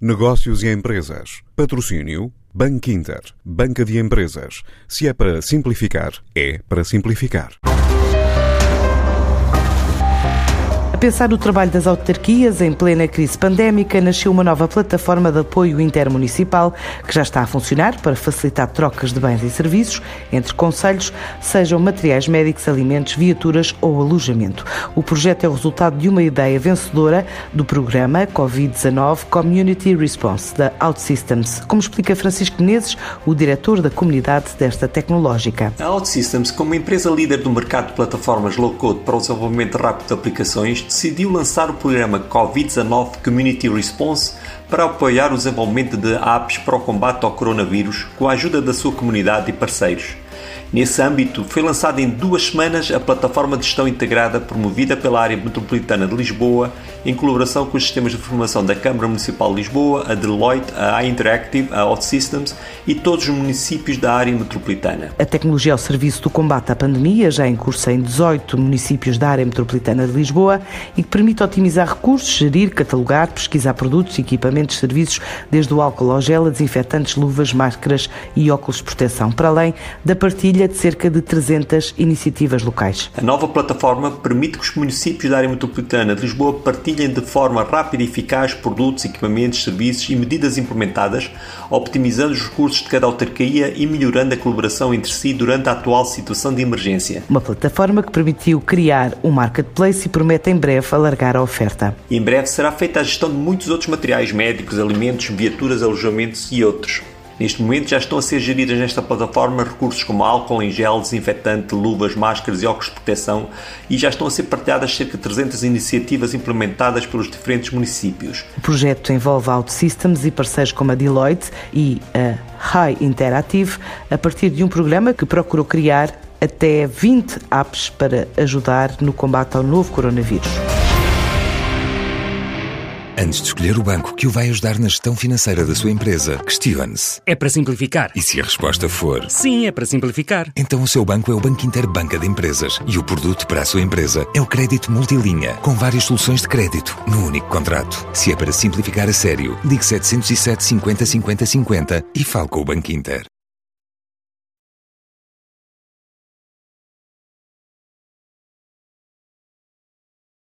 Negócios e empresas. Patrocínio Banco Inter. Banca de Empresas. Se é para simplificar, é para simplificar. A pensar no trabalho das autarquias em plena crise pandémica, nasceu uma nova plataforma de apoio intermunicipal que já está a funcionar para facilitar trocas de bens e serviços entre conselhos, sejam materiais médicos, alimentos, viaturas ou alojamento. O projeto é o resultado de uma ideia vencedora do programa Covid-19 Community Response da OutSystems, como explica Francisco Menezes, o diretor da comunidade desta tecnológica. A OutSystems, como empresa líder do mercado de plataformas low-code para o desenvolvimento rápido de aplicações, decidiu lançar o programa Covid-19 Community Response para apoiar o desenvolvimento de apps para o combate ao coronavírus com a ajuda da sua comunidade e parceiros. Nesse âmbito, foi lançada em duas semanas a plataforma de gestão integrada promovida pela área metropolitana de Lisboa, em colaboração com os sistemas de formação da Câmara Municipal de Lisboa, a Deloitte, a iInteractive, a OutSystems e todos os municípios da área metropolitana. A tecnologia ao serviço do combate à pandemia já em curso em 18 municípios da área metropolitana de Lisboa e que permite otimizar recursos, gerir, catalogar, pesquisar produtos, equipamentos, serviços, desde o álcool ao gel a desinfetantes, luvas, máscaras e óculos de proteção, para além da partilha de cerca de 300 iniciativas locais. A nova plataforma permite que os municípios da área metropolitana de Lisboa partilhem de forma rápida e eficaz produtos, equipamentos, serviços e medidas implementadas, optimizando os recursos de cada autarquia e melhorando a colaboração entre si durante a atual situação de emergência. Uma plataforma que permitiu criar um marketplace e promete em breve alargar a oferta. E em breve será feita a gestão de muitos outros materiais médicos, alimentos, viaturas, alojamentos e outros. Neste momento já estão a ser geridas nesta plataforma recursos como álcool em gel, desinfetante, luvas, máscaras e óculos de proteção e já estão a ser partilhadas cerca de 300 iniciativas implementadas pelos diferentes municípios. O projeto envolve OutSystems e parceiros como a Deloitte e a High Interactive a partir de um programa que procurou criar até 20 apps para ajudar no combate ao novo coronavírus. Antes de escolher o banco que o vai ajudar na gestão financeira da sua empresa, questione-se. É para simplificar. E se a resposta for Sim, é para simplificar. Então o seu banco é o Banco Inter Banca de Empresas e o produto para a sua empresa é o crédito multilinha, com várias soluções de crédito no único contrato. Se é para simplificar a sério, ligue 707 50 50 50 e fale com o Banco Inter.